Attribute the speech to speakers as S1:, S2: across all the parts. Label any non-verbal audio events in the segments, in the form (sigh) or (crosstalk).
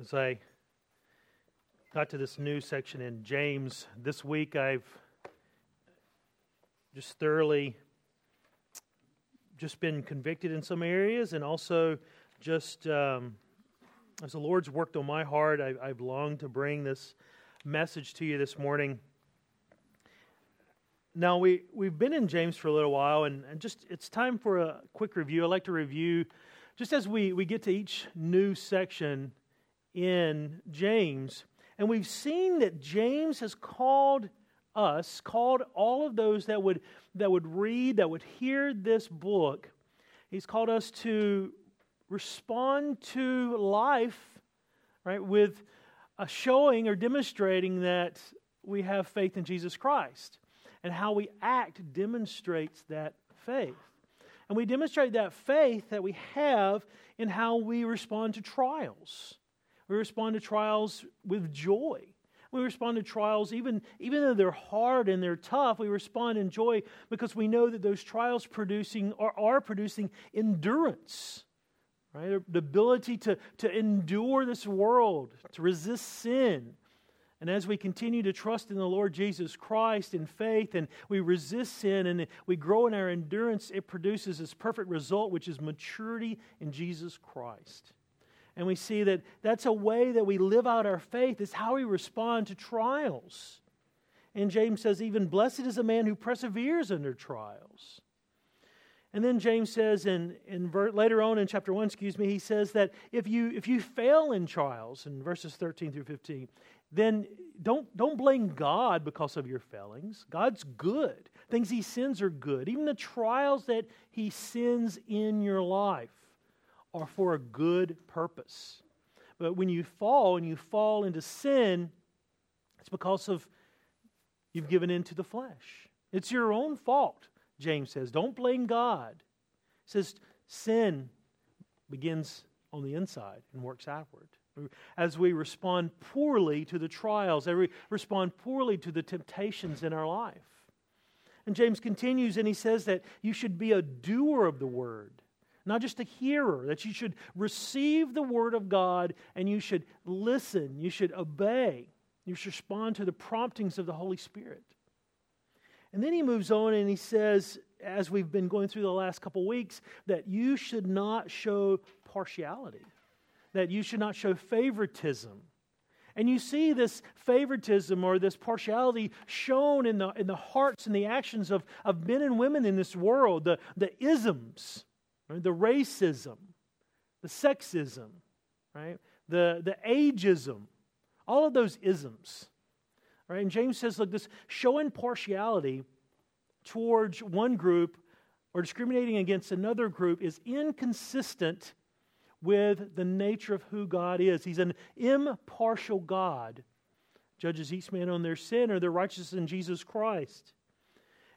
S1: As I got to this new section in James this week, I've just thoroughly just been convicted in some areas, and also just um, as the Lord's worked on my heart, I, I've longed to bring this message to you this morning. Now we we've been in James for a little while, and, and just it's time for a quick review. I'd like to review just as we, we get to each new section in James, and we've seen that James has called us, called all of those that would, that would read, that would hear this book, he's called us to respond to life, right, with a showing or demonstrating that we have faith in Jesus Christ. And how we act demonstrates that faith. And we demonstrate that faith that we have in how we respond to trials. We respond to trials with joy. We respond to trials, even, even though they're hard and they're tough, we respond in joy because we know that those trials producing are, are producing endurance. Right? The ability to, to endure this world, to resist sin. And as we continue to trust in the Lord Jesus Christ in faith and we resist sin and we grow in our endurance, it produces this perfect result, which is maturity in Jesus Christ. And we see that that's a way that we live out our faith, is how we respond to trials. And James says, even blessed is a man who perseveres under trials. And then James says, in, in ver- later on in chapter 1, excuse me, he says that if you, if you fail in trials, in verses 13 through 15, then don't, don't blame God because of your failings. God's good. Things he sends are good. Even the trials that he sends in your life are for a good purpose. But when you fall and you fall into sin, it's because of you've given in to the flesh. It's your own fault, James says. Don't blame God. He says sin begins on the inside and works outward. As we respond poorly to the trials, as we respond poorly to the temptations in our life. And James continues and he says that you should be a doer of the word not just a hearer, that you should receive the word of God and you should listen, you should obey, you should respond to the promptings of the Holy Spirit. And then he moves on and he says, as we've been going through the last couple weeks, that you should not show partiality, that you should not show favoritism. And you see this favoritism or this partiality shown in the, in the hearts and the actions of, of men and women in this world, the, the isms right? the racism, the sexism, right? the, the ageism, all of those isms. Right? And James says, look, this showing partiality towards one group or discriminating against another group is inconsistent with the nature of who God is. He's an impartial God, judges each man on their sin or their righteousness in Jesus Christ.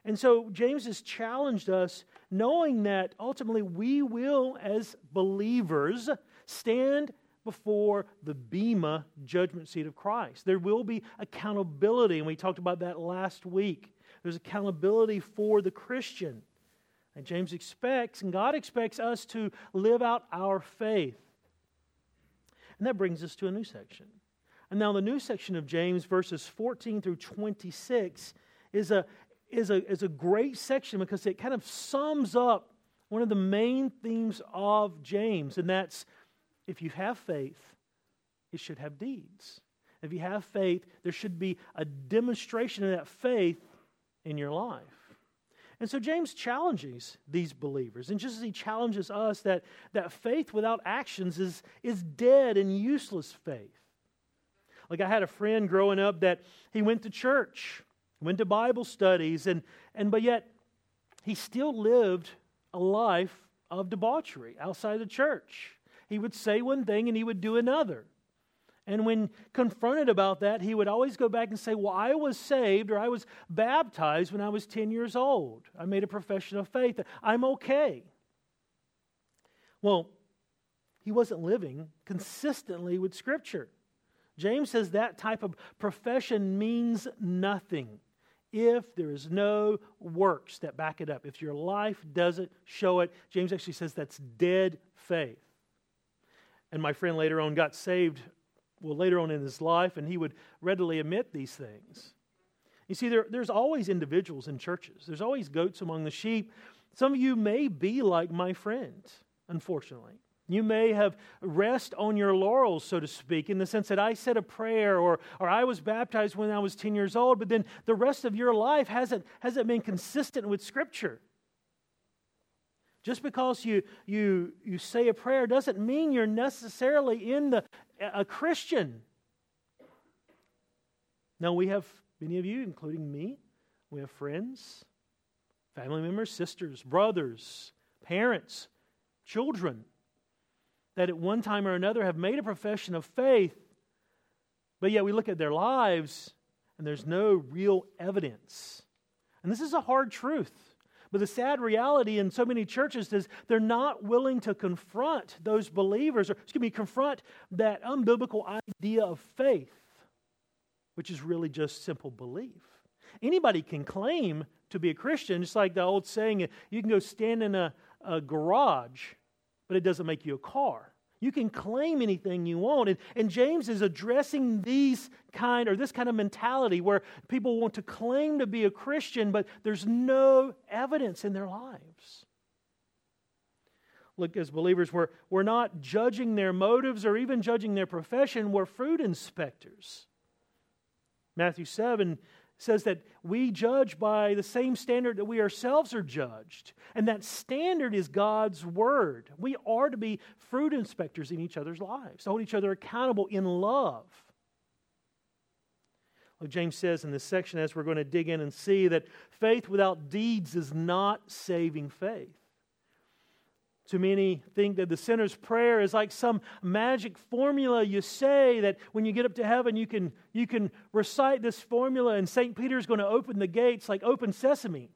S1: And so James has challenged us, knowing that ultimately we will, as believers, stand before the Bema judgment seat of Christ. There will be accountability, and we talked about that last week. There's accountability for the Christian. And James expects, and God expects us to live out our faith. And that brings us to a new section. And now, the new section of James, verses 14 through 26, is a, is a, is a great section because it kind of sums up one of the main themes of James, and that's if you have faith, it should have deeds. If you have faith, there should be a demonstration of that faith in your life. And so James challenges these believers, and just as he challenges us that, that faith without actions is, is dead and useless faith. Like I had a friend growing up that he went to church went to Bible studies, and, and but yet he still lived a life of debauchery outside the church. He would say one thing and he would do another. And when confronted about that, he would always go back and say, Well, I was saved or I was baptized when I was 10 years old. I made a profession of faith. I'm okay. Well, he wasn't living consistently with Scripture. James says that type of profession means nothing if there is no works that back it up. If your life doesn't show it, James actually says that's dead faith. And my friend later on got saved well, later on in his life, and he would readily admit these things. You see, there, there's always individuals in churches, there's always goats among the sheep. Some of you may be like my friend, unfortunately. You may have rest on your laurels, so to speak, in the sense that I said a prayer or, or I was baptized when I was 10 years old, but then the rest of your life hasn't, hasn't been consistent with Scripture. Just because you, you, you say a prayer doesn't mean you're necessarily in the, a Christian. Now, we have many of you, including me, we have friends, family members, sisters, brothers, parents, children that at one time or another have made a profession of faith, but yet we look at their lives and there's no real evidence. And this is a hard truth. But the sad reality in so many churches is they're not willing to confront those believers, or excuse me, confront that unbiblical idea of faith, which is really just simple belief. Anybody can claim to be a Christian, just like the old saying, you can go stand in a, a garage but it doesn't make you a car. You can claim anything you want. And, and James is addressing these kind or this kind of mentality where people want to claim to be a Christian, but there's no evidence in their lives. Look, as believers, we're, we're not judging their motives or even judging their profession. We're fruit inspectors. Matthew 7 says that we judge by the same standard that we ourselves are judged. And that standard is God's word. We are to be fruit inspectors in each other's lives, to hold each other accountable in love. Like James says in this section, as we're going to dig in and see, that faith without deeds is not saving faith. Too many think that the sinner's prayer is like some magic formula you say that when you get up to heaven, you can, you can recite this formula and St. Peter's going to open the gates like open sesame.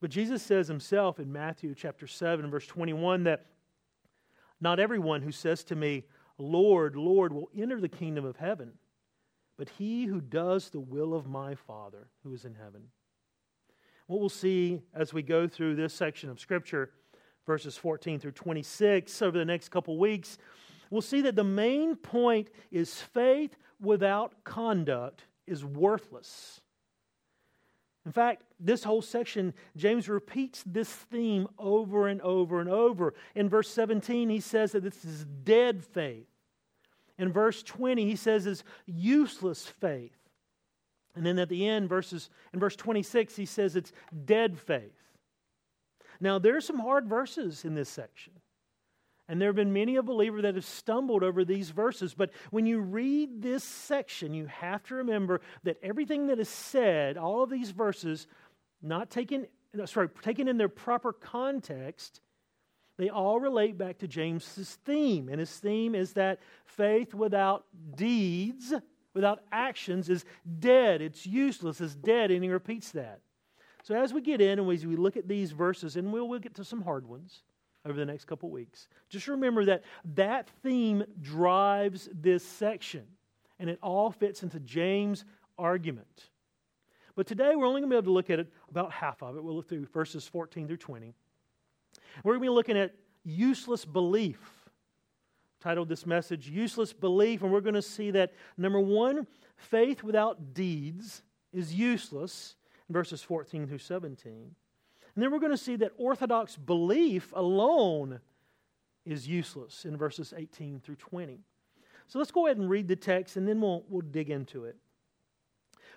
S1: But Jesus says himself in Matthew chapter 7, verse 21, that not everyone who says to me, Lord, Lord, will enter the kingdom of heaven, but he who does the will of my Father who is in heaven. What we'll see as we go through this section of Scripture verses 14 through 26 over the next couple weeks, we'll see that the main point is faith without conduct is worthless. In fact, this whole section, James repeats this theme over and over and over. In verse 17, he says that this is dead faith. In verse 20, he says it's useless faith. And then at the end, verses in verse 26, he says it's dead faith. Now, there are some hard verses in this section. And there have been many a believer that have stumbled over these verses. But when you read this section, you have to remember that everything that is said, all of these verses, not taken, sorry, taken in their proper context, they all relate back to James's theme. And his theme is that faith without deeds, without actions, is dead. It's useless, it's dead. And he repeats that. So as we get in and as we look at these verses, and we'll, we'll get to some hard ones over the next couple weeks, just remember that that theme drives this section, and it all fits into James' argument. But today we're only going to be able to look at it about half of it. We'll look through verses 14 through 20. We're going to be looking at useless belief. Titled this message, Useless Belief, and we're going to see that number one, faith without deeds is useless verses 14 through 17. And then we're going to see that orthodox belief alone is useless in verses 18 through 20. So let's go ahead and read the text and then we'll, we'll dig into it.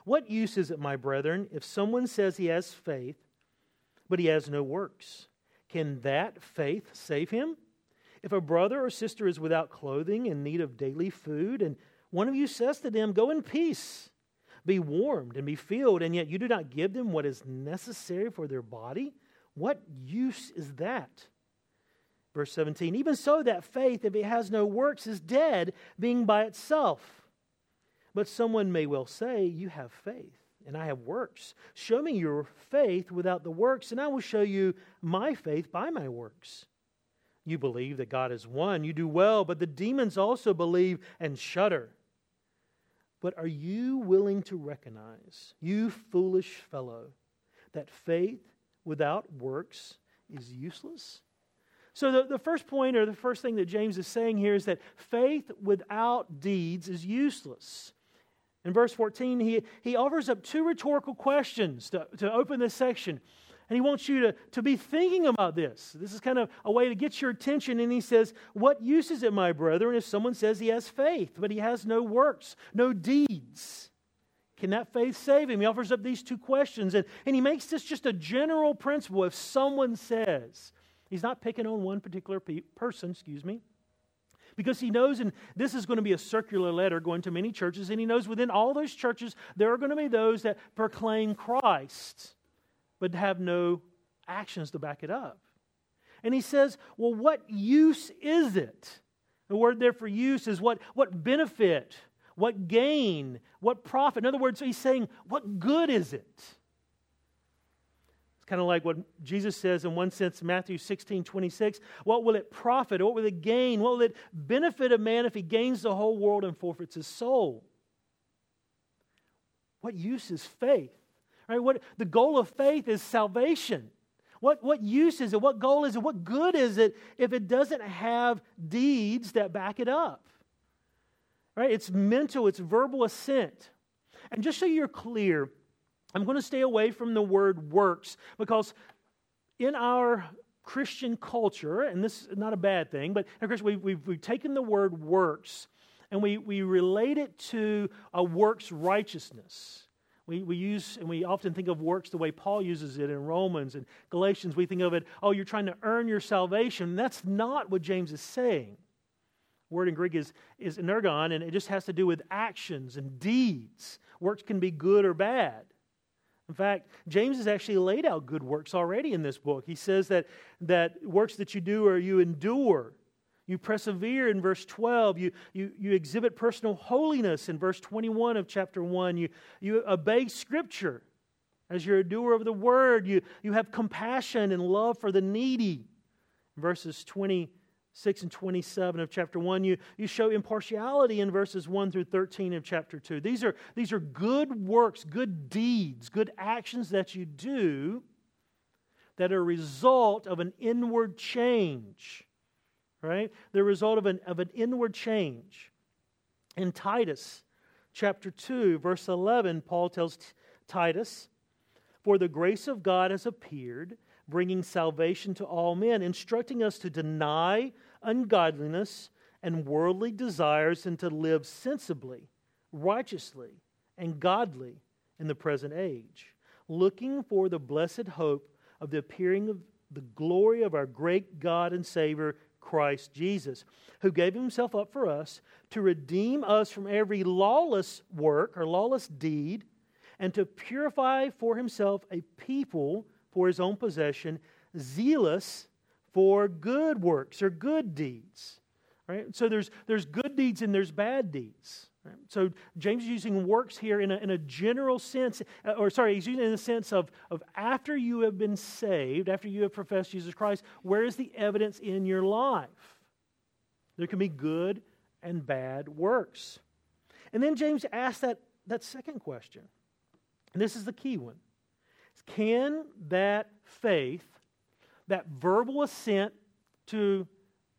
S1: What use is it, my brethren, if someone says he has faith, but he has no works? Can that faith save him? If a brother or sister is without clothing in need of daily food, and one of you says to them, Go in peace be warmed and be filled, and yet you do not give them what is necessary for their body? What use is that? Verse 17 Even so, that faith, if it has no works, is dead, being by itself. But someone may well say, You have faith, and I have works. Show me your faith without the works, and I will show you my faith by my works. You believe that God is one, you do well, but the demons also believe and shudder. But are you willing to recognize, you foolish fellow, that faith without works is useless? So, the, the first point, or the first thing that James is saying here, is that faith without deeds is useless. In verse 14, he, he offers up two rhetorical questions to, to open this section. And he wants you to, to be thinking about this. This is kind of a way to get your attention. And he says, What use is it, my brethren, if someone says he has faith, but he has no works, no deeds? Can that faith save him? He offers up these two questions. And, and he makes this just a general principle. If someone says, he's not picking on one particular pe- person, excuse me because he knows, and this is going to be a circular letter going to many churches, and he knows within all those churches there are going to be those that proclaim Christ but have no actions to back it up. And he says, Well, what use is it? The word there for use is what, what benefit, what gain, what profit. In other words, he's saying, What good is it? It's kind of like what Jesus says in one sense, Matthew 16, 26. What will it profit? What will it gain? What will it benefit a man if he gains the whole world and forfeits his soul? What use is faith? Right? What, the goal of faith is salvation. What, what use is it? What goal is it? What good is it if it doesn't have deeds that back it up? Right? It's mental, it's verbal assent. And just so you're clear, I'm going to stay away from the word works because in our Christian culture, and this is not a bad thing, but in Christian, we, we've, we've taken the word works and we, we relate it to a works righteousness. We, we use, and we often think of works the way Paul uses it in Romans and Galatians. We think of it, oh, you're trying to earn your salvation. That's not what James is saying. The word in Greek is, is energon, and it just has to do with actions and deeds. Works can be good or bad. In fact, James has actually laid out good works already in this book. He says that, that works that you do or you endure, you persevere in verse 12, you, you, you exhibit personal holiness in verse 21 of chapter 1, you, you obey Scripture as you're a doer of the word, you, you have compassion and love for the needy. Verses 26 and 27 of chapter 1. You, you show impartiality in verses 1 through 13 of chapter 2. These are, these are good works, good deeds, good actions that you do that are a result of an inward change. Right? The result of an, of an inward change. In Titus chapter 2, verse 11, Paul tells Titus, For the grace of God has appeared bringing salvation to all men, instructing us to deny ungodliness and worldly desires and to live sensibly, righteously, and godly in the present age, looking for the blessed hope of the appearing of the glory of our great God and Savior, Christ Jesus, who gave himself up for us to redeem us from every lawless work or lawless deed and to purify for himself a people for his own possession, zealous for good works or good deeds. Right? So there's, there's good deeds and there's bad deeds. Right? So James is using works here in a, in a general sense, uh, or sorry, he's using it in the sense of, of after you have been saved, after you have professed Jesus Christ, where is the evidence in your life? There can be good and bad works. And then James asks that, that second question. And this is the key one. Can that faith, that verbal assent to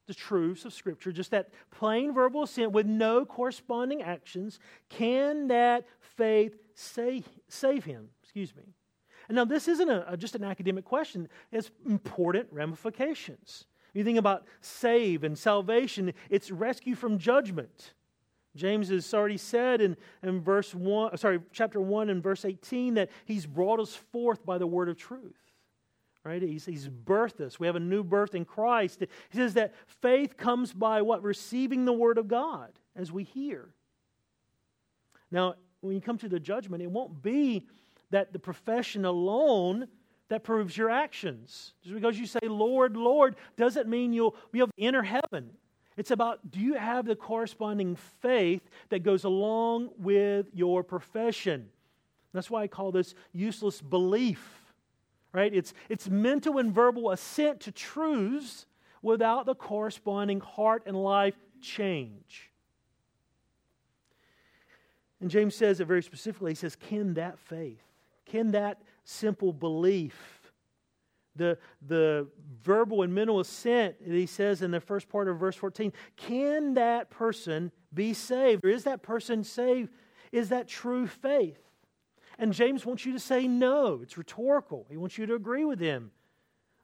S1: the truths of Scripture, just that plain verbal assent with no corresponding actions, can that faith save, save him? Excuse me. And now, this isn't a, a, just an academic question, it's important ramifications. You think about save and salvation, it's rescue from judgment. James has already said in, in verse 1, sorry, chapter 1 and verse 18 that he's brought us forth by the word of truth. Right? He's, he's birthed us. We have a new birth in Christ. He says that faith comes by what? Receiving the word of God as we hear. Now, when you come to the judgment, it won't be that the profession alone that proves your actions. Just because you say, Lord, Lord, doesn't mean you'll to enter heaven. It's about do you have the corresponding faith that goes along with your profession? That's why I call this useless belief. Right? It's, it's mental and verbal assent to truths without the corresponding heart and life change. And James says it very specifically. He says, Can that faith, can that simple belief the, the verbal and mental assent that he says in the first part of verse 14. Can that person be saved? Or is that person saved? Is that true faith? And James wants you to say no. It's rhetorical. He wants you to agree with him.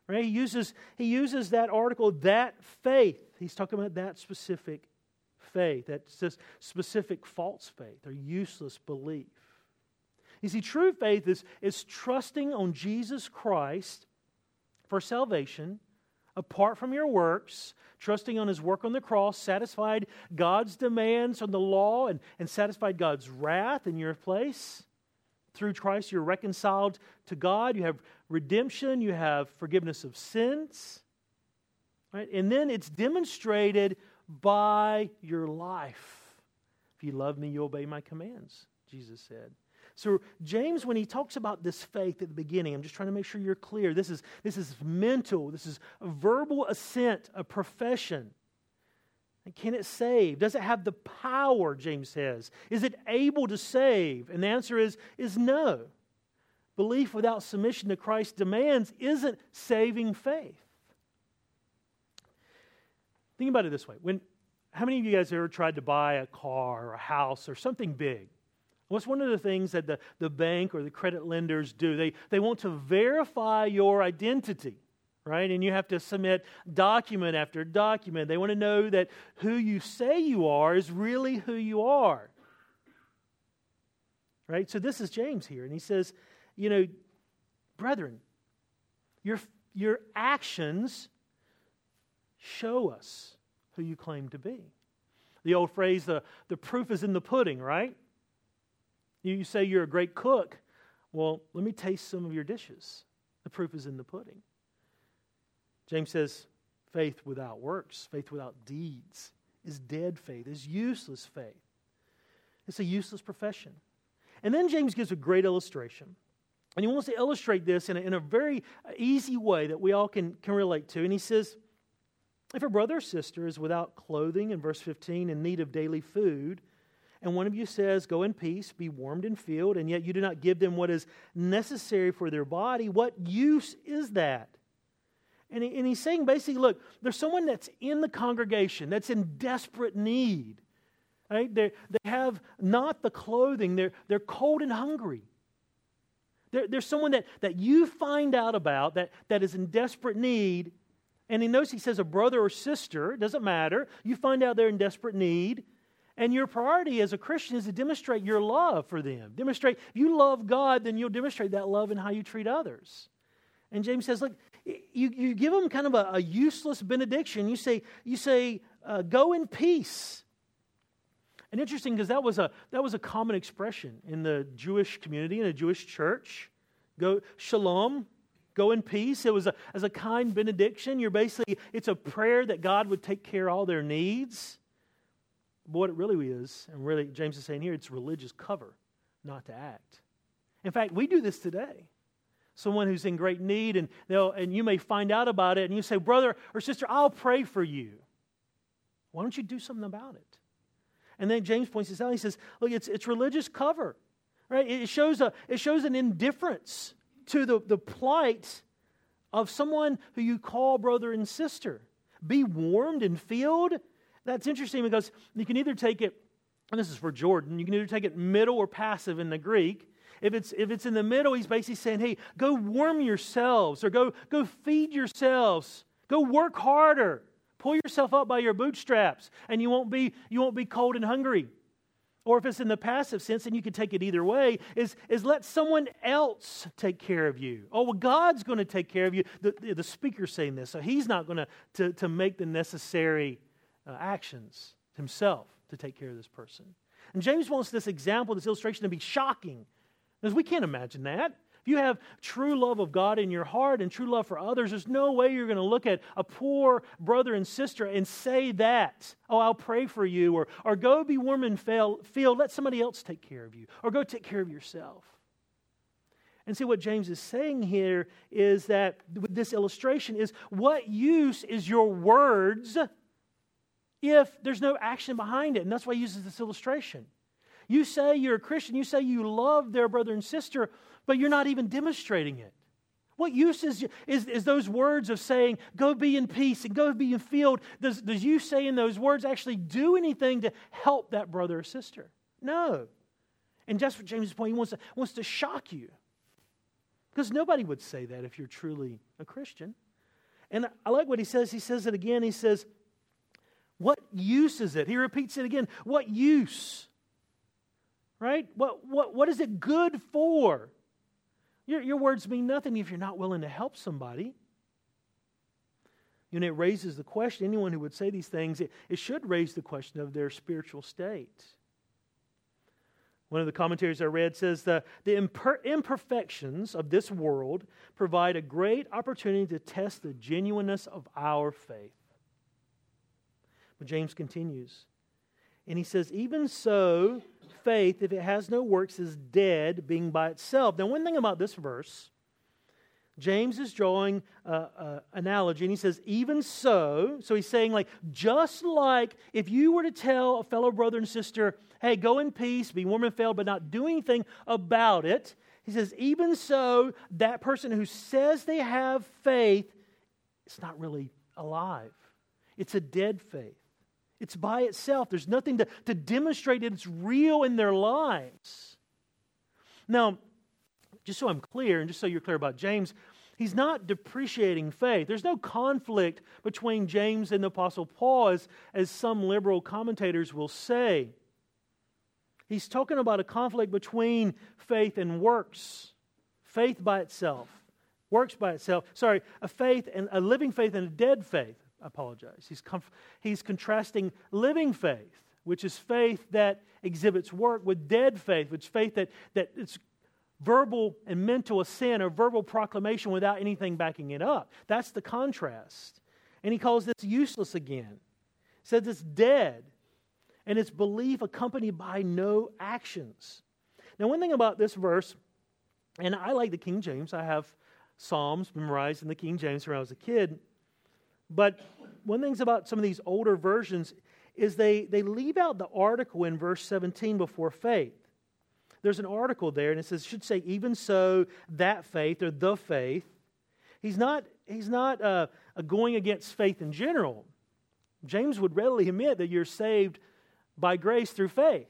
S1: Right? He uses, he uses that article, that faith. He's talking about that specific faith, that specific false faith or useless belief. You see, true faith is, is trusting on Jesus Christ for salvation apart from your works, trusting on his work on the cross, satisfied God's demands on the law and, and satisfied God's wrath in your place. Through Christ, you're reconciled to God. You have redemption. You have forgiveness of sins. Right? And then it's demonstrated by your life. If you love me, you obey my commands, Jesus said. So, James, when he talks about this faith at the beginning, I'm just trying to make sure you're clear. This is, this is mental, this is a verbal assent, a profession. And can it save? Does it have the power, James says? Is it able to save? And the answer is, is no. Belief without submission to Christ's demands isn't saving faith. Think about it this way. When, how many of you guys ever tried to buy a car or a house or something big? What's one of the things that the, the bank or the credit lenders do? They, they want to verify your identity, right? And you have to submit document after document. They want to know that who you say you are is really who you are. Right? So this is James here, and he says, you know, brethren, your, your actions show us who you claim to be. The old phrase, the, the proof is in the pudding, right? You say you're a great cook. Well, let me taste some of your dishes. The proof is in the pudding. James says, faith without works, faith without deeds, is dead faith, is useless faith. It's a useless profession. And then James gives a great illustration. And he wants to illustrate this in a, in a very easy way that we all can, can relate to. And he says, if a brother or sister is without clothing, in verse 15, in need of daily food, and one of you says, Go in peace, be warmed and filled, and yet you do not give them what is necessary for their body, what use is that? And, he, and he's saying basically, look, there's someone that's in the congregation that's in desperate need. Right? They, they have not the clothing, they're, they're cold and hungry. There, there's someone that, that you find out about that, that is in desperate need. And he knows he says a brother or sister, doesn't matter. You find out they're in desperate need. And your priority as a Christian is to demonstrate your love for them. Demonstrate, if you love God, then you'll demonstrate that love in how you treat others. And James says, look, you, you give them kind of a, a useless benediction. You say, you say uh, go in peace. And interesting because that was a that was a common expression in the Jewish community in a Jewish church. Go shalom, go in peace. It was a, as a kind benediction. You're basically it's a prayer that God would take care of all their needs. But what it really is, and really James is saying here, it's religious cover, not to act. In fact, we do this today. Someone who's in great need, and, and you may find out about it, and you say, Brother or sister, I'll pray for you. Why don't you do something about it? And then James points this out. He says, Look, it's, it's religious cover. Right? It shows, a, it shows an indifference to the, the plight of someone who you call brother and sister. Be warmed and filled that's interesting because you can either take it, and this is for Jordan, you can either take it middle or passive in the Greek. If it's, if it's in the middle, he's basically saying, hey, go warm yourselves or go, go feed yourselves. Go work harder. Pull yourself up by your bootstraps, and you won't be, you won't be cold and hungry. Or if it's in the passive sense, and you can take it either way, is, is let someone else take care of you. Oh, well, God's going to take care of you. The, the, speaker's saying this, so he's not going to, to make the necessary uh, actions himself to take care of this person. And James wants this example, this illustration to be shocking, because we can't imagine that. If you have true love of God in your heart and true love for others, there's no way you're going to look at a poor brother and sister and say that, oh, I'll pray for you, or, or go be warm and feel, let somebody else take care of you, or go take care of yourself. And see what James is saying here is that with this illustration is what use is your words if there's no action behind it. And that's why he uses this illustration. You say you're a Christian, you say you love their brother and sister, but you're not even demonstrating it. What use is, is, is, those words of saying, go be in peace and go be in field? Does, does you saying those words actually do anything to help that brother or sister? No. And that's what James' point. He wants to, wants to shock you. Because nobody would say that if you're truly a Christian. And I like what he says. He says it again. He says, What use is it? He repeats it again. What use? Right? What, what, what is it good for? Your, your words mean nothing if you're not willing to help somebody. Know, it raises the question anyone who would say these things, it, it should raise the question of their spiritual state. One of the commentaries I read says the, the imper- imperfections of this world provide a great opportunity to test the genuineness of our faith. But James continues, and he says, Even so, faith, if it has no works, is dead, being by itself. Now, one thing about this verse, James is drawing an analogy, and he says, even so. So he's saying, like, just like if you were to tell a fellow brother and sister, hey, go in peace, be warm and filled, but not do anything about it, he says, even so, that person who says they have faith, it's not really alive. It's a dead faith. It's by itself. There's nothing to, to demonstrate that it's real in their lives. Now, just so I'm clear, and just so you're clear about James, he's not depreciating faith. There's no conflict between James and the Apostle Paul, as, as some liberal commentators will say. He's talking about a conflict between faith and works. Faith by itself, works by itself. Sorry, a faith and a living faith and a dead faith apologize. He's, conf- he's contrasting living faith, which is faith that exhibits work, with dead faith, which is faith that, that it's verbal and mental assent or verbal proclamation without anything backing it up. That's the contrast. And he calls this useless again. He says it's dead, and it's belief accompanied by no actions. Now, one thing about this verse, and I like the King James, I have Psalms memorized in the King James when I was a kid. But one thing's about some of these older versions is they, they leave out the article in verse 17 before faith. There's an article there, and it says, should say, even so, that faith, or the faith. He's not, he's not uh, going against faith in general. James would readily admit that you're saved by grace through faith.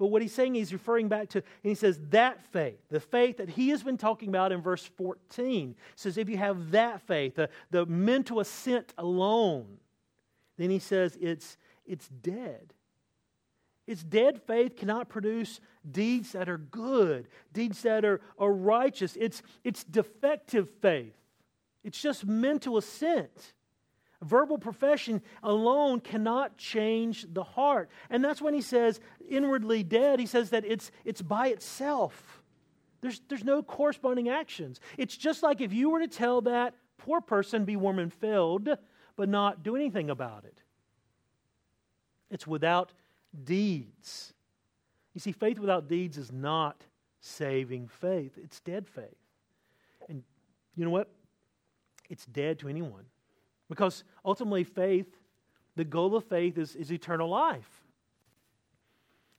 S1: But what he's saying, he's referring back to, and he says, that faith, the faith that he has been talking about in verse 14. says, if you have that faith, the, the mental assent alone, then he says it's, it's dead. It's dead faith cannot produce deeds that are good, deeds that are, are righteous. It's, it's defective faith. It's just mental assent. Verbal profession alone cannot change the heart. And that's when he says, inwardly dead, he says that it's, it's by itself. There's, there's no corresponding actions. It's just like if you were to tell that poor person, be warm and filled, but not do anything about it. It's without deeds. You see, faith without deeds is not saving faith, it's dead faith. And you know what? It's dead to anyone because ultimately, faith, the goal of faith is, is eternal life.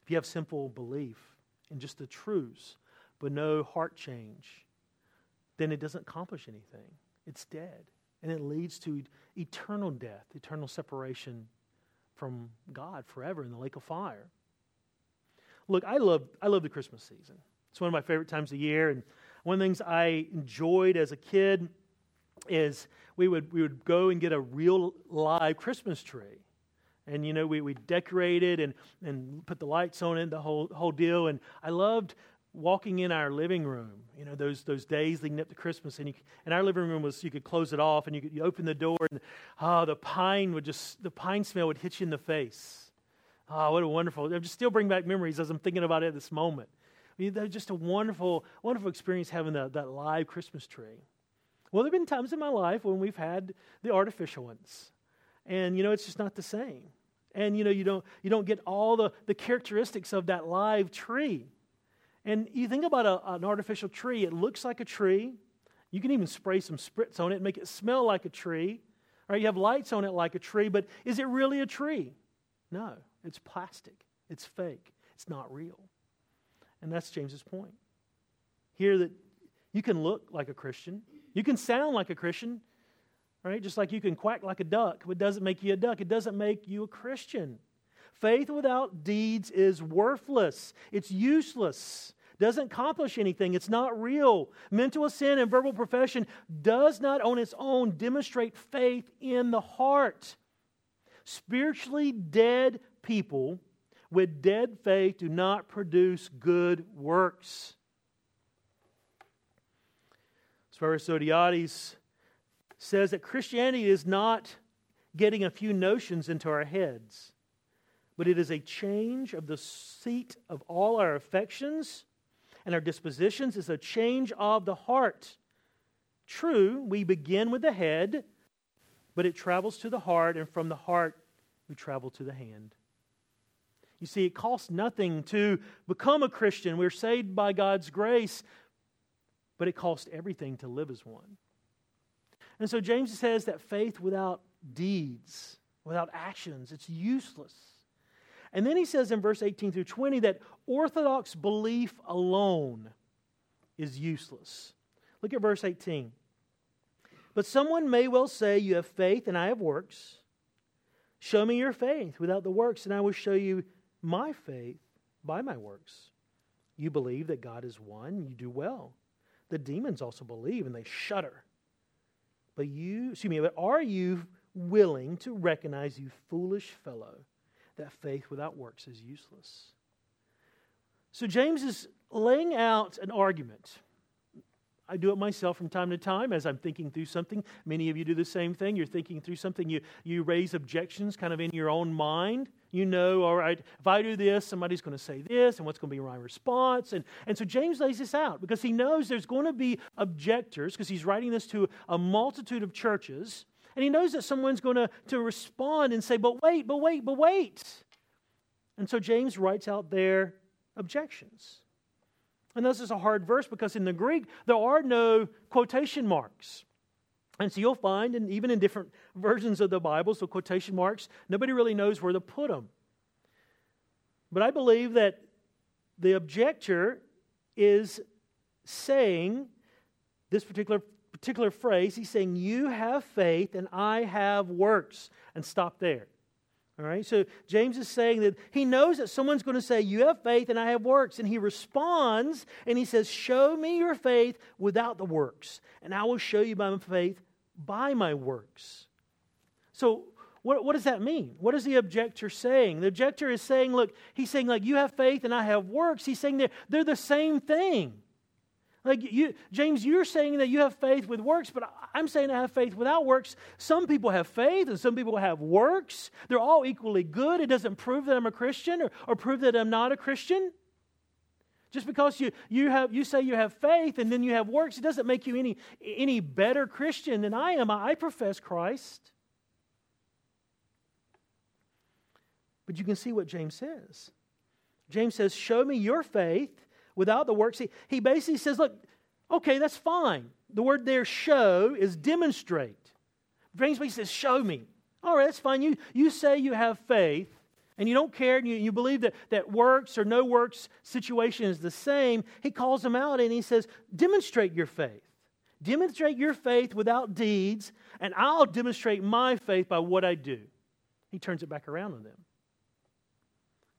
S1: If you have simple belief in just the truths, but no heart change, then it doesn't accomplish anything. It's dead. And it leads to eternal death, eternal separation from God forever in the lake of fire. Look, I love, I love the Christmas season. It's one of my favorite times of year. And one of the things I enjoyed as a kid is we would, we would go and get a real live Christmas tree. And, you know, we, we decorated and, and put the lights on it, the whole, whole deal. And I loved walking in our living room, you know, those, those days leading up to Christmas. And, you, and our living room was, you could close it off and you could you open the door and, oh, the pine would just, the pine smell would hit you in the face. Oh, what a wonderful, it just still bring back memories as I'm thinking about it at this moment. I mean, just a wonderful, wonderful experience having the, that live Christmas tree. Well, there have been times in my life when we've had the artificial ones. And, you know, it's just not the same. And, you know, you don't, you don't get all the, the characteristics of that live tree. And you think about a, an artificial tree, it looks like a tree. You can even spray some spritz on it and make it smell like a tree. Or you have lights on it like a tree, but is it really a tree? No, it's plastic. It's fake. It's not real. And that's James's point. Here that You can look like a Christian. You can sound like a Christian, right? Just like you can quack like a duck, but doesn't make you a duck. It doesn't make you a Christian. Faith without deeds is worthless, it's useless, doesn't accomplish anything, it's not real. Mental assent and verbal profession does not on its own demonstrate faith in the heart. Spiritually dead people with dead faith do not produce good works. Severus says that Christianity is not getting a few notions into our heads, but it is a change of the seat of all our affections and our dispositions. It's a change of the heart. True, we begin with the head, but it travels to the heart, and from the heart, we travel to the hand. You see, it costs nothing to become a Christian. We're saved by God's grace, but it costs everything to live as one. And so James says that faith without deeds, without actions, it's useless. And then he says in verse 18 through 20 that orthodox belief alone is useless. Look at verse 18. But someone may well say, You have faith and I have works. Show me your faith without the works, and I will show you my faith by my works. You believe that God is one, you do well. The demons also believe and they shudder. But you, excuse me, but are you willing to recognize, you foolish fellow, that faith without works is useless? So James is laying out an argument I do it myself from time to time as I'm thinking through something. Many of you do the same thing. You're thinking through something, you, you raise objections kind of in your own mind. You know, all right, if I do this, somebody's going to say this, and what's going to be my response? And, and so James lays this out because he knows there's going to be objectors because he's writing this to a multitude of churches. And he knows that someone's going to, to respond and say, but wait, but wait, but wait. And so James writes out their objections. And this is a hard verse because in the Greek, there are no quotation marks. And so you'll find, and even in different versions of the Bible, so quotation marks, nobody really knows where to put them. But I believe that the objector is saying this particular, particular phrase. He's saying, You have faith and I have works. And stop there. All right, so James is saying that he knows that someone's going to say, You have faith and I have works. And he responds and he says, Show me your faith without the works, and I will show you my faith by my works. So, what, what does that mean? What is the objector saying? The objector is saying, Look, he's saying, like, you have faith and I have works. He's saying they're, they're the same thing. Like you, James, you're saying that you have faith with works, but I'm saying I have faith without works. Some people have faith and some people have works. They're all equally good. It doesn't prove that I'm a Christian or, or prove that I'm not a Christian. Just because you, you, have, you say you have faith and then you have works, it doesn't make you any, any better Christian than I am. I profess Christ. But you can see what James says. James says, Show me your faith without the works. He, he basically says, look, okay, that's fine. The word there, show, is demonstrate. Basically says, show me. All right, that's fine. You, you say you have faith and you don't care and you, you believe that, that works or no works situation is the same. He calls them out and he says, demonstrate your faith. Demonstrate your faith without deeds, and I'll demonstrate my faith by what I do. He turns it back around on them.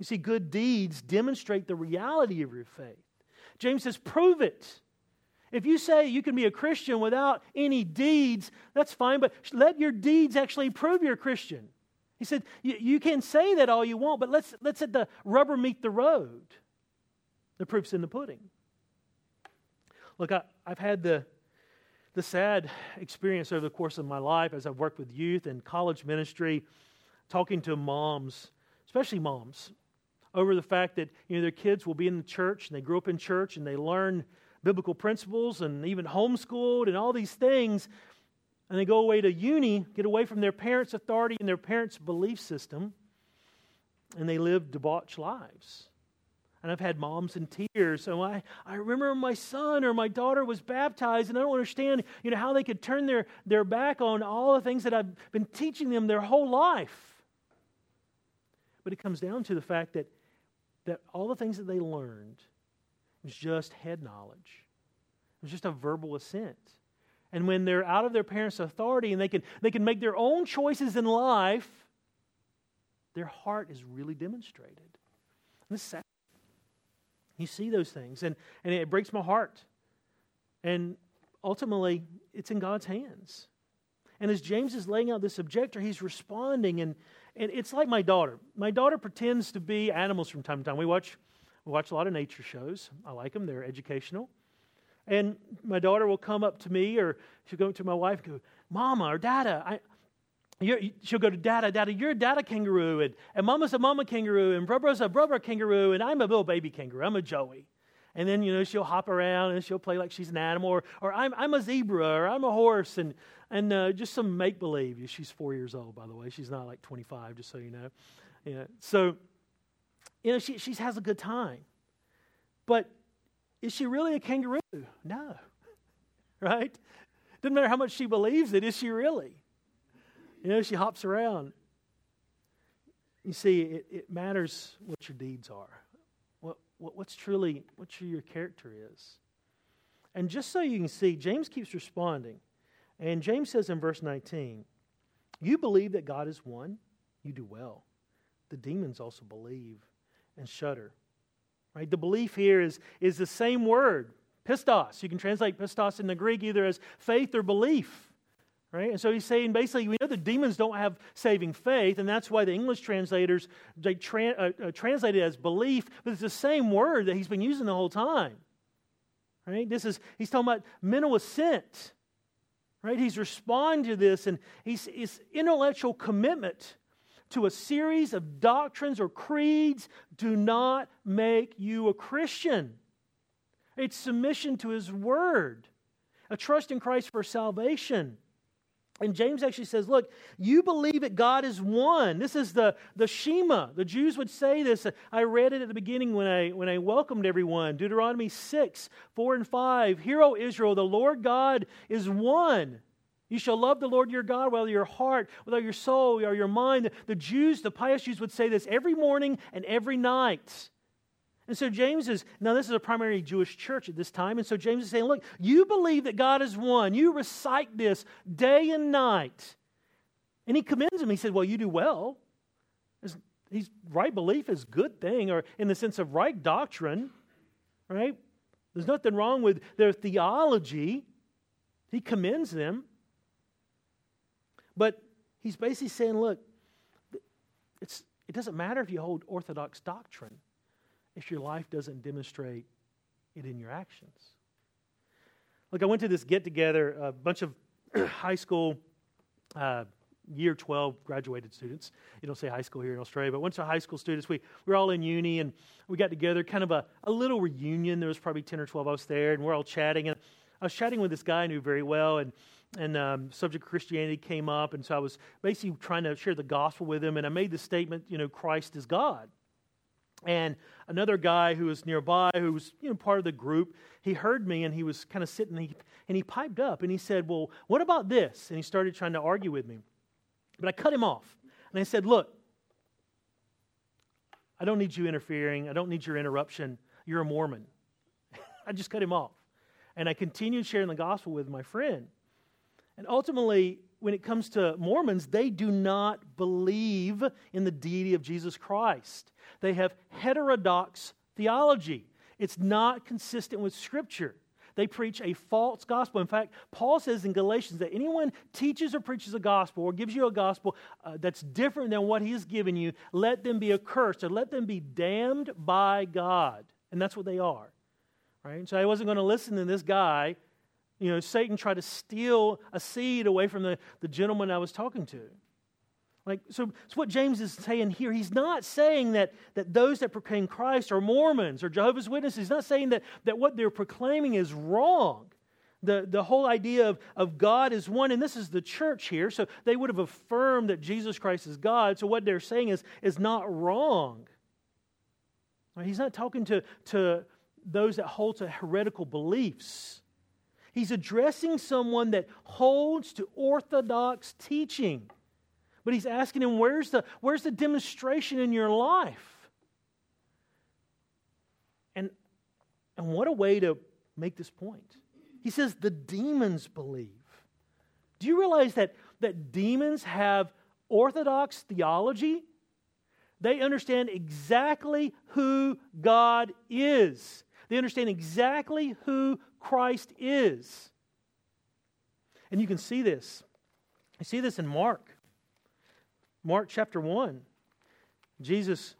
S1: You see, good deeds demonstrate the reality of your faith. James says, prove it. If you say you can be a Christian without any deeds, that's fine, but let your deeds actually prove you're a Christian. He said, You can say that all you want, but let's, let's let the rubber meet the road. The proof's in the pudding. Look, I, have had the, the sad experience over the course of my life as I've worked with youth and college ministry, talking to moms, especially moms, over the fact that you know, their kids will be in the church and they grew up in church and they learn biblical principles and even homeschooled and all these things. And they go away to uni, get away from their parents' authority and their parents' belief system, and they live debauched lives. And I've had moms in tears. So I, I remember my son or my daughter was baptized, and I don't understand you know, how they could turn their, their back on all the things that I've been teaching them their whole life. But it comes down to the fact that that all the things that they learned was just head knowledge. It was just a verbal assent. And when they're out of their parents' authority and they can, they can make their own choices in life, their heart is really demonstrated. And this sad. You see those things, and, and it breaks my heart. And ultimately, it's in God's hands. And as James is laying out this objector, he's responding, and, and it's like my daughter. My daughter pretends to be animals from time to time. We watch, we watch a lot of nature shows. I like them, they're educational. And my daughter will come up to me, or she'll go to my wife and go, Mama or Dada, I, she'll go to Dada, Dada, you're a Dada kangaroo, and, and Mama's a Mama kangaroo, and Brother's a Brother kangaroo, and I'm a little baby kangaroo. I'm a Joey. And then, you know, she'll hop around and she'll play like she's an animal, or, or I'm, I'm a zebra, or I'm a horse, and, and uh, just some make believe. She's four years old, by the way. She's not like 25, just so you know. Yeah. So, you know, she, she has a good time. But is she really a kangaroo? No. (laughs) Right? Doesn't matter how much she believes it, is she really? You know, she hops around. You see, it, it matters what your deeds are, what, what, what's truly, what your character is. And just so you can see, James keeps responding. And James says in verse 19, You believe that God is one, you do well. The demons also believe and shudder. Right? The belief here is, is the same word, pistos. You can translate pistos in the Greek either as faith or belief. Right? And so he's saying basically, we know the demons don't have saving faith, and that's why the English translators they tra- uh, uh, translate it as belief, but it's the same word that he's been using the whole time. Right? This is he's talking about mental assent. Right? He's responding to this, and he's his intellectual commitment to a series of doctrines or creeds do not make you a Christian. It's submission to his word, a trust in Christ for salvation. And James actually says, Look, you believe that God is one. This is the, the Shema. The Jews would say this. I read it at the beginning when I, when I welcomed everyone. Deuteronomy 6, 4 and 5. Hear, O Israel, the Lord God is one. You shall love the Lord your God with all your heart, with all your soul, or your mind. The Jews, the pious Jews, would say this every morning and every night. And so James is, now this is a primary Jewish church at this time. And so James is saying, look, you believe that God is one. You recite this day and night. And he commends him. He said, well, you do well. He's, right belief is good thing, or in the sense of right doctrine, right? There's nothing wrong with their theology. He commends them. But he's basically saying, look, it's, it doesn't matter if you hold orthodox doctrine if your life doesn't demonstrate it in your actions. Look, I went to this get together, a bunch of (clears throat) high school, uh, year 12 graduated students. You don't say high school here in Australia, but once our high school students, we, we were all in uni and we got together, kind of a, a little reunion. There was probably 10 or 12 of us there, and we're all chatting. And I was chatting with this guy I knew very well, and and um, subject of Christianity came up, and so I was basically trying to share the gospel with him, and I made the statement, you know, Christ is God. And another guy who was nearby, who was you know, part of the group, he heard me and he was kind of sitting and he, and he piped up and he said, Well, what about this? And he started trying to argue with me. But I cut him off. And I said, Look, I don't need you interfering. I don't need your interruption. You're a Mormon. (laughs) I just cut him off. And I continued sharing the gospel with my friend. And ultimately, when it comes to Mormons, they do not believe in the deity of Jesus Christ. They have heterodox theology, it's not consistent with Scripture. They preach a false gospel. In fact, Paul says in Galatians that anyone teaches or preaches a gospel or gives you a gospel uh, that's different than what he has given you, let them be accursed or let them be damned by God. And that's what they are. Right? So I wasn't going to listen to this guy you know, Satan tried to steal a seed away from the, the gentleman I was talking to. Like, so, so what James is saying here, he's not saying that, that those that proclaim Christ are Mormons or Jehovah's Witnesses. He's not saying that, that what they're proclaiming is wrong. The, the whole idea of, of God is one, and this is the church here, so they would have affirmed that Jesus Christ is God. So what they're saying is, is not wrong. He's not talking to, to those that hold to heretical beliefs. He's addressing someone that holds to orthodox teaching. But he's asking him, where's the, where's the demonstration in your life? And, and what a way to make this point. he says the demons believe. Do you realize that, that demons have orthodox theology? They understand exactly who God is. They understand exactly who Christ is. And you can see this. You see this in Mark. Mark chapter 1. Jesus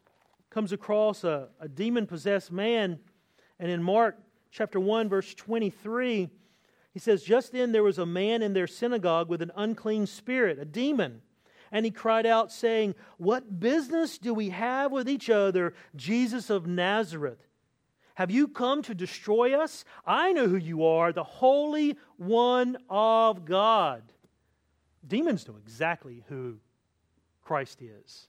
S1: comes across a, a demon possessed man. And in Mark chapter 1, verse 23, he says, Just then there was a man in their synagogue with an unclean spirit, a demon. And he cried out, saying, What business do we have with each other, Jesus of Nazareth? Have you come to destroy us? I know who you are, the Holy One of God. Demons know exactly who Christ is.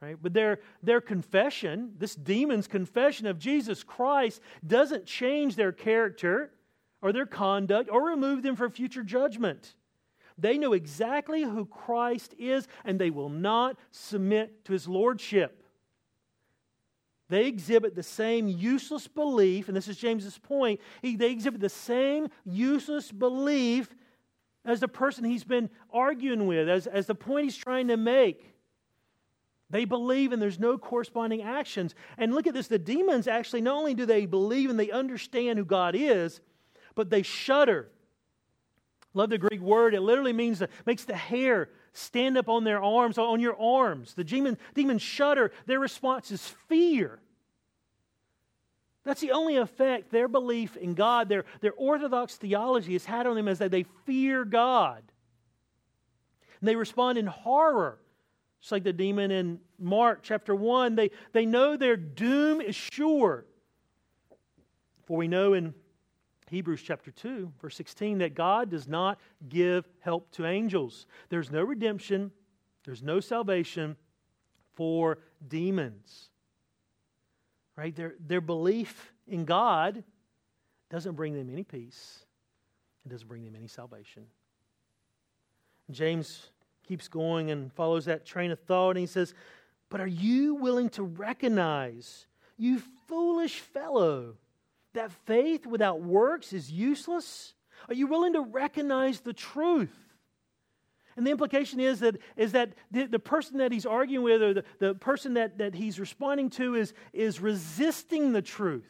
S1: Right? But their, their confession, this demon's confession of Jesus Christ, doesn't change their character or their conduct or remove them from future judgment. They know exactly who Christ is, and they will not submit to his lordship. They exhibit the same useless belief, and this is James's point. He, they exhibit the same useless belief as the person he's been arguing with, as, as the point he's trying to make. They believe and there's no corresponding actions. And look at this the demons actually, not only do they believe and they understand who God is, but they shudder. Love the Greek word. It literally means that makes the hair stand up on their arms, on your arms. The demon, demons shudder. Their response is fear. That's the only effect their belief in God, their, their orthodox theology has had on them is that they fear God. And they respond in horror just like the demon in Mark chapter 1, they, they know their doom is sure. For we know in Hebrews chapter 2, verse 16, that God does not give help to angels. There's no redemption, there's no salvation for demons. Right? Their, their belief in God doesn't bring them any peace, it doesn't bring them any salvation. James keeps going and follows that train of thought. And he says, But are you willing to recognize, you foolish fellow, that faith without works is useless? Are you willing to recognize the truth? And the implication is that, is that the, the person that he's arguing with or the, the person that, that he's responding to is, is resisting the truth.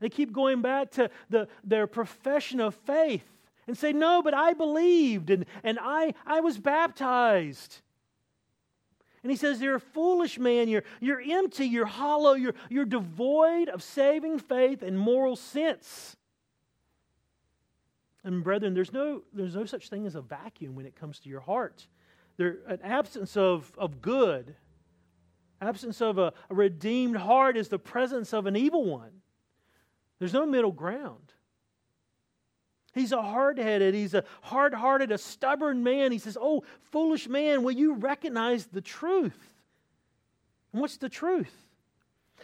S1: They keep going back to the, their profession of faith and say, No, but I believed and, and I, I was baptized. And he says, You're a foolish man. You're, you're empty. You're hollow. You're, you're devoid of saving faith and moral sense. And brethren, there's no, there's no such thing as a vacuum when it comes to your heart. There, an absence of, of good, absence of a, a redeemed heart is the presence of an evil one. There's no middle ground. He's a hard headed, he's a hard hearted, a stubborn man. He says, Oh, foolish man, will you recognize the truth? And what's the truth?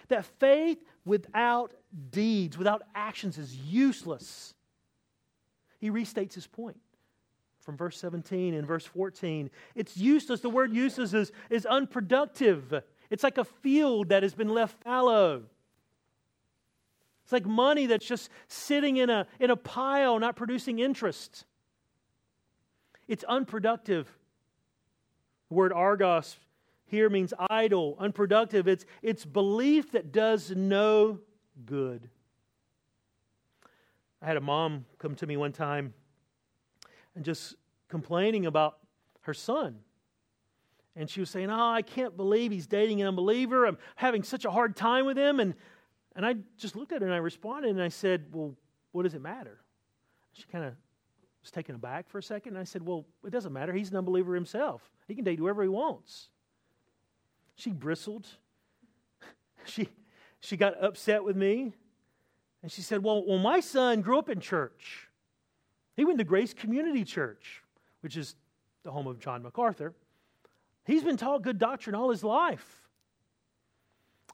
S1: That faith without deeds, without actions, is useless. He restates his point from verse 17 and verse 14. It's useless. The word useless is, is unproductive. It's like a field that has been left fallow. It's like money that's just sitting in a, in a pile, not producing interest. It's unproductive. The word argos here means idle, unproductive. It's, it's belief that does no good. I had a mom come to me one time and just complaining about her son. And she was saying, Oh, I can't believe he's dating an unbeliever. I'm having such a hard time with him. And and I just looked at her and I responded and I said, Well, what does it matter? She kind of was taken aback for a second. And I said, Well, it doesn't matter. He's an unbeliever himself. He can date whoever he wants. She bristled. (laughs) she, she got upset with me. And she said, well, well, my son grew up in church. He went to Grace Community Church, which is the home of John MacArthur. He's been taught good doctrine all his life.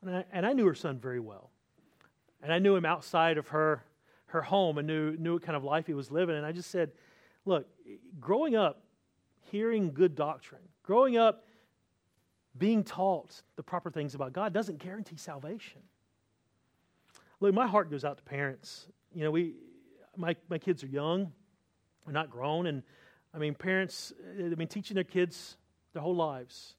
S1: And I, and I knew her son very well. And I knew him outside of her, her home and knew, knew what kind of life he was living. And I just said, look, growing up, hearing good doctrine, growing up, being taught the proper things about God doesn't guarantee salvation. Look, my heart goes out to parents. You know, we, my, my kids are young, they're not grown. And I mean, parents, I mean, teaching their kids their whole lives.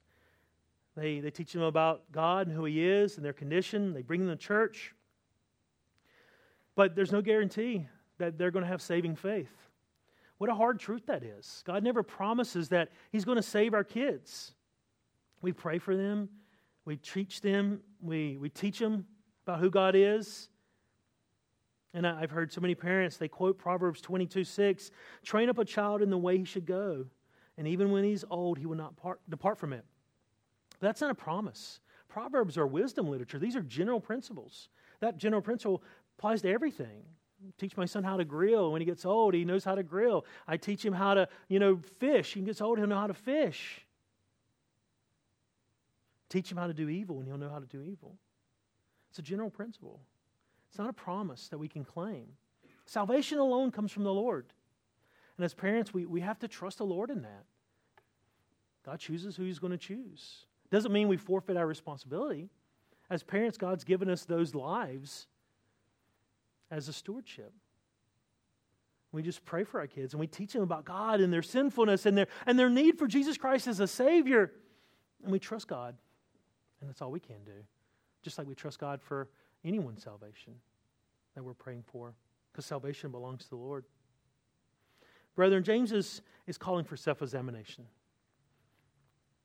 S1: They, they teach them about God and who He is and their condition. They bring them to church. But there's no guarantee that they're going to have saving faith. What a hard truth that is. God never promises that He's going to save our kids. We pray for them, we teach them, we, we teach them about who God is. And I've heard so many parents, they quote Proverbs 22 6 train up a child in the way he should go, and even when he's old, he will not part, depart from it. But that's not a promise. Proverbs are wisdom literature, these are general principles. That general principle applies to everything. teach my son how to grill. When he gets old, he knows how to grill. I teach him how to, you know, fish. When He gets old, he'll know how to fish. Teach him how to do evil, and he'll know how to do evil. It's a general principle. It's not a promise that we can claim. Salvation alone comes from the Lord. And as parents, we, we have to trust the Lord in that. God chooses who He's going to choose. Doesn't mean we forfeit our responsibility. As parents, God's given us those lives as a stewardship. We just pray for our kids and we teach them about God and their sinfulness and their, and their need for Jesus Christ as a Savior. And we trust God. And that's all we can do. Just like we trust God for anyone's salvation that we're praying for, because salvation belongs to the Lord. Brethren, James is, is calling for self examination.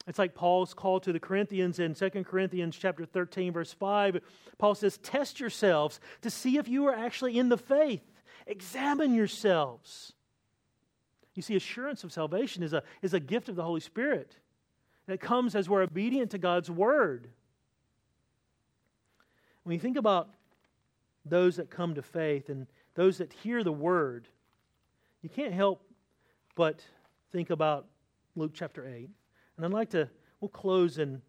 S1: It's like Paul's call to the Corinthians in 2 Corinthians chapter 13 verse 5. Paul says, "Test yourselves to see if you are actually in the faith. Examine yourselves." You see assurance of salvation is a is a gift of the Holy Spirit that comes as we're obedient to God's word. When you think about those that come to faith and those that hear the word, you can't help but think about Luke chapter 8. And I'd like to, we'll close in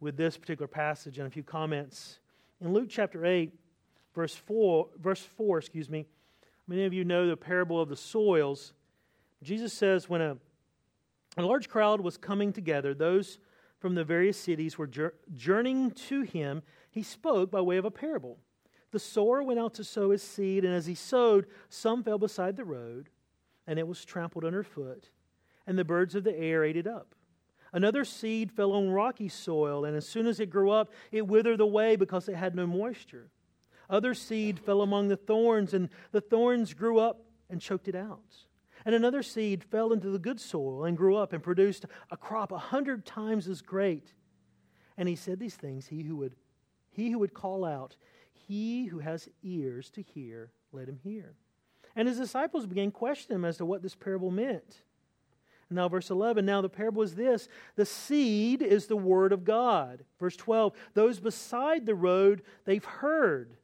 S1: with this particular passage and a few comments. In Luke chapter 8, verse 4, verse 4, excuse me, many of you know the parable of the soils. Jesus says, when a, a large crowd was coming together, those from the various cities were journeying to him he spoke by way of a parable. The sower went out to sow his seed, and as he sowed, some fell beside the road, and it was trampled underfoot, and the birds of the air ate it up. Another seed fell on rocky soil, and as soon as it grew up, it withered away because it had no moisture. Other seed fell among the thorns, and the thorns grew up and choked it out. And another seed fell into the good soil and grew up and produced a crop a hundred times as great. And he said these things, he who would he who would call out, He who has ears to hear, let him hear. And his disciples began questioning him as to what this parable meant. Now, verse 11, now the parable is this the seed is the word of God. Verse 12, those beside the road, they've heard.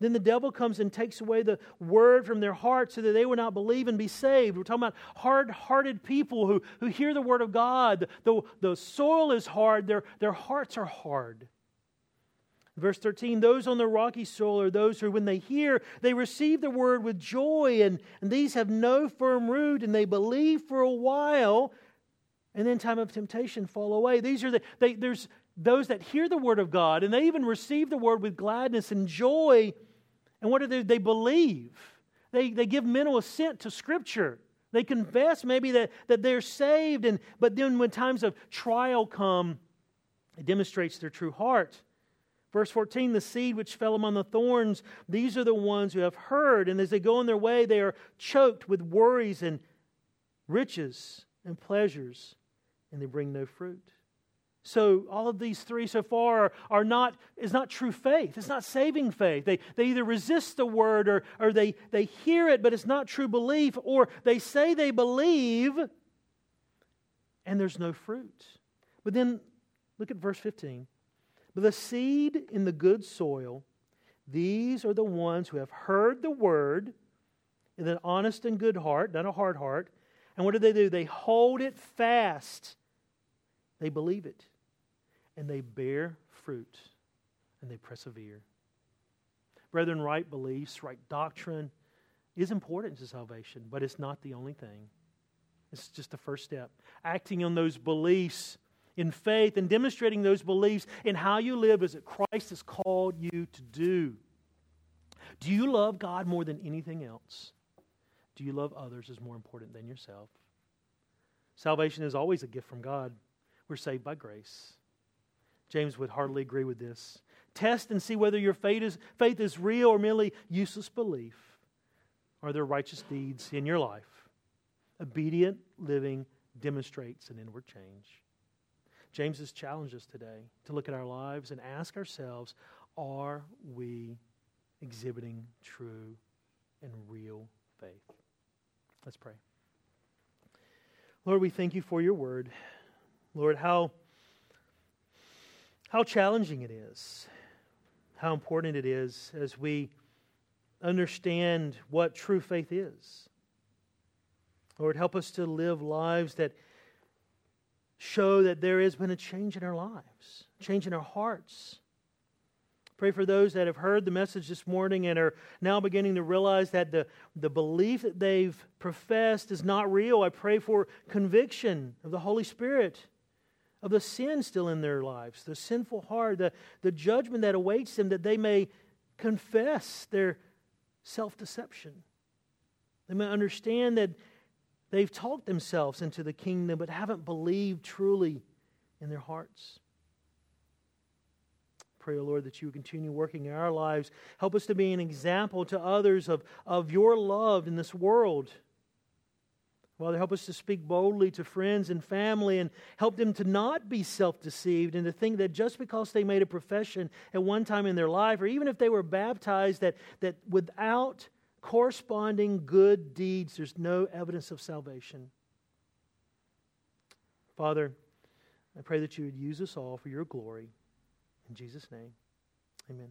S1: Then the devil comes and takes away the word from their heart so that they will not believe and be saved. We're talking about hard hearted people who, who hear the word of God. The, the soil is hard, their, their hearts are hard. Verse 13, those on the rocky soil are those who, when they hear, they receive the word with joy, and, and these have no firm root, and they believe for a while, and then time of temptation fall away. These are the, they, there's those that hear the word of God, and they even receive the word with gladness and joy. And what do they? They believe. They, they give mental assent to Scripture. They confess maybe that, that they're saved, and, but then when times of trial come, it demonstrates their true heart. Verse 14, the seed which fell among the thorns, these are the ones who have heard, and as they go on their way, they are choked with worries and riches and pleasures, and they bring no fruit. So all of these three so far are, not is not true faith. It's not saving faith. They, they either resist the word or, or they, they hear it, but it's not true belief, or they say they believe and there's no fruit. But then look at verse 15. But the seed in the good soil, these are the ones who have heard the word in an honest and good heart, not a hard heart. And what do they do? They hold it fast. They believe it. And they bear fruit. And they persevere. Brethren, right beliefs, right doctrine is important to salvation, but it's not the only thing. It's just the first step. Acting on those beliefs in faith and demonstrating those beliefs in how you live is as Christ has called you to do. Do you love God more than anything else? Do you love others as more important than yourself? Salvation is always a gift from God. We're saved by grace. James would hardly agree with this. Test and see whether your faith is, faith is real or merely useless belief. Are there righteous deeds in your life? Obedient living demonstrates an inward change. James has challenged us today to look at our lives and ask ourselves are we exhibiting true and real faith? Let's pray. Lord, we thank you for your word. Lord, how, how challenging it is, how important it is as we understand what true faith is. Lord, help us to live lives that show that there has been a change in our lives, change in our hearts. Pray for those that have heard the message this morning and are now beginning to realize that the, the belief that they've professed is not real. I pray for conviction of the Holy Spirit of the sin still in their lives, the sinful heart, the, the judgment that awaits them, that they may confess their self deception. They may understand that they've talked themselves into the kingdom but haven't believed truly in their hearts. Pray, O Lord, that you would continue working in our lives. Help us to be an example to others of, of your love in this world. Father, help us to speak boldly to friends and family and help them to not be self deceived and to think that just because they made a profession at one time in their life, or even if they were baptized, that, that without corresponding good deeds, there's no evidence of salvation. Father, I pray that you would use us all for your glory. In Jesus' name, amen.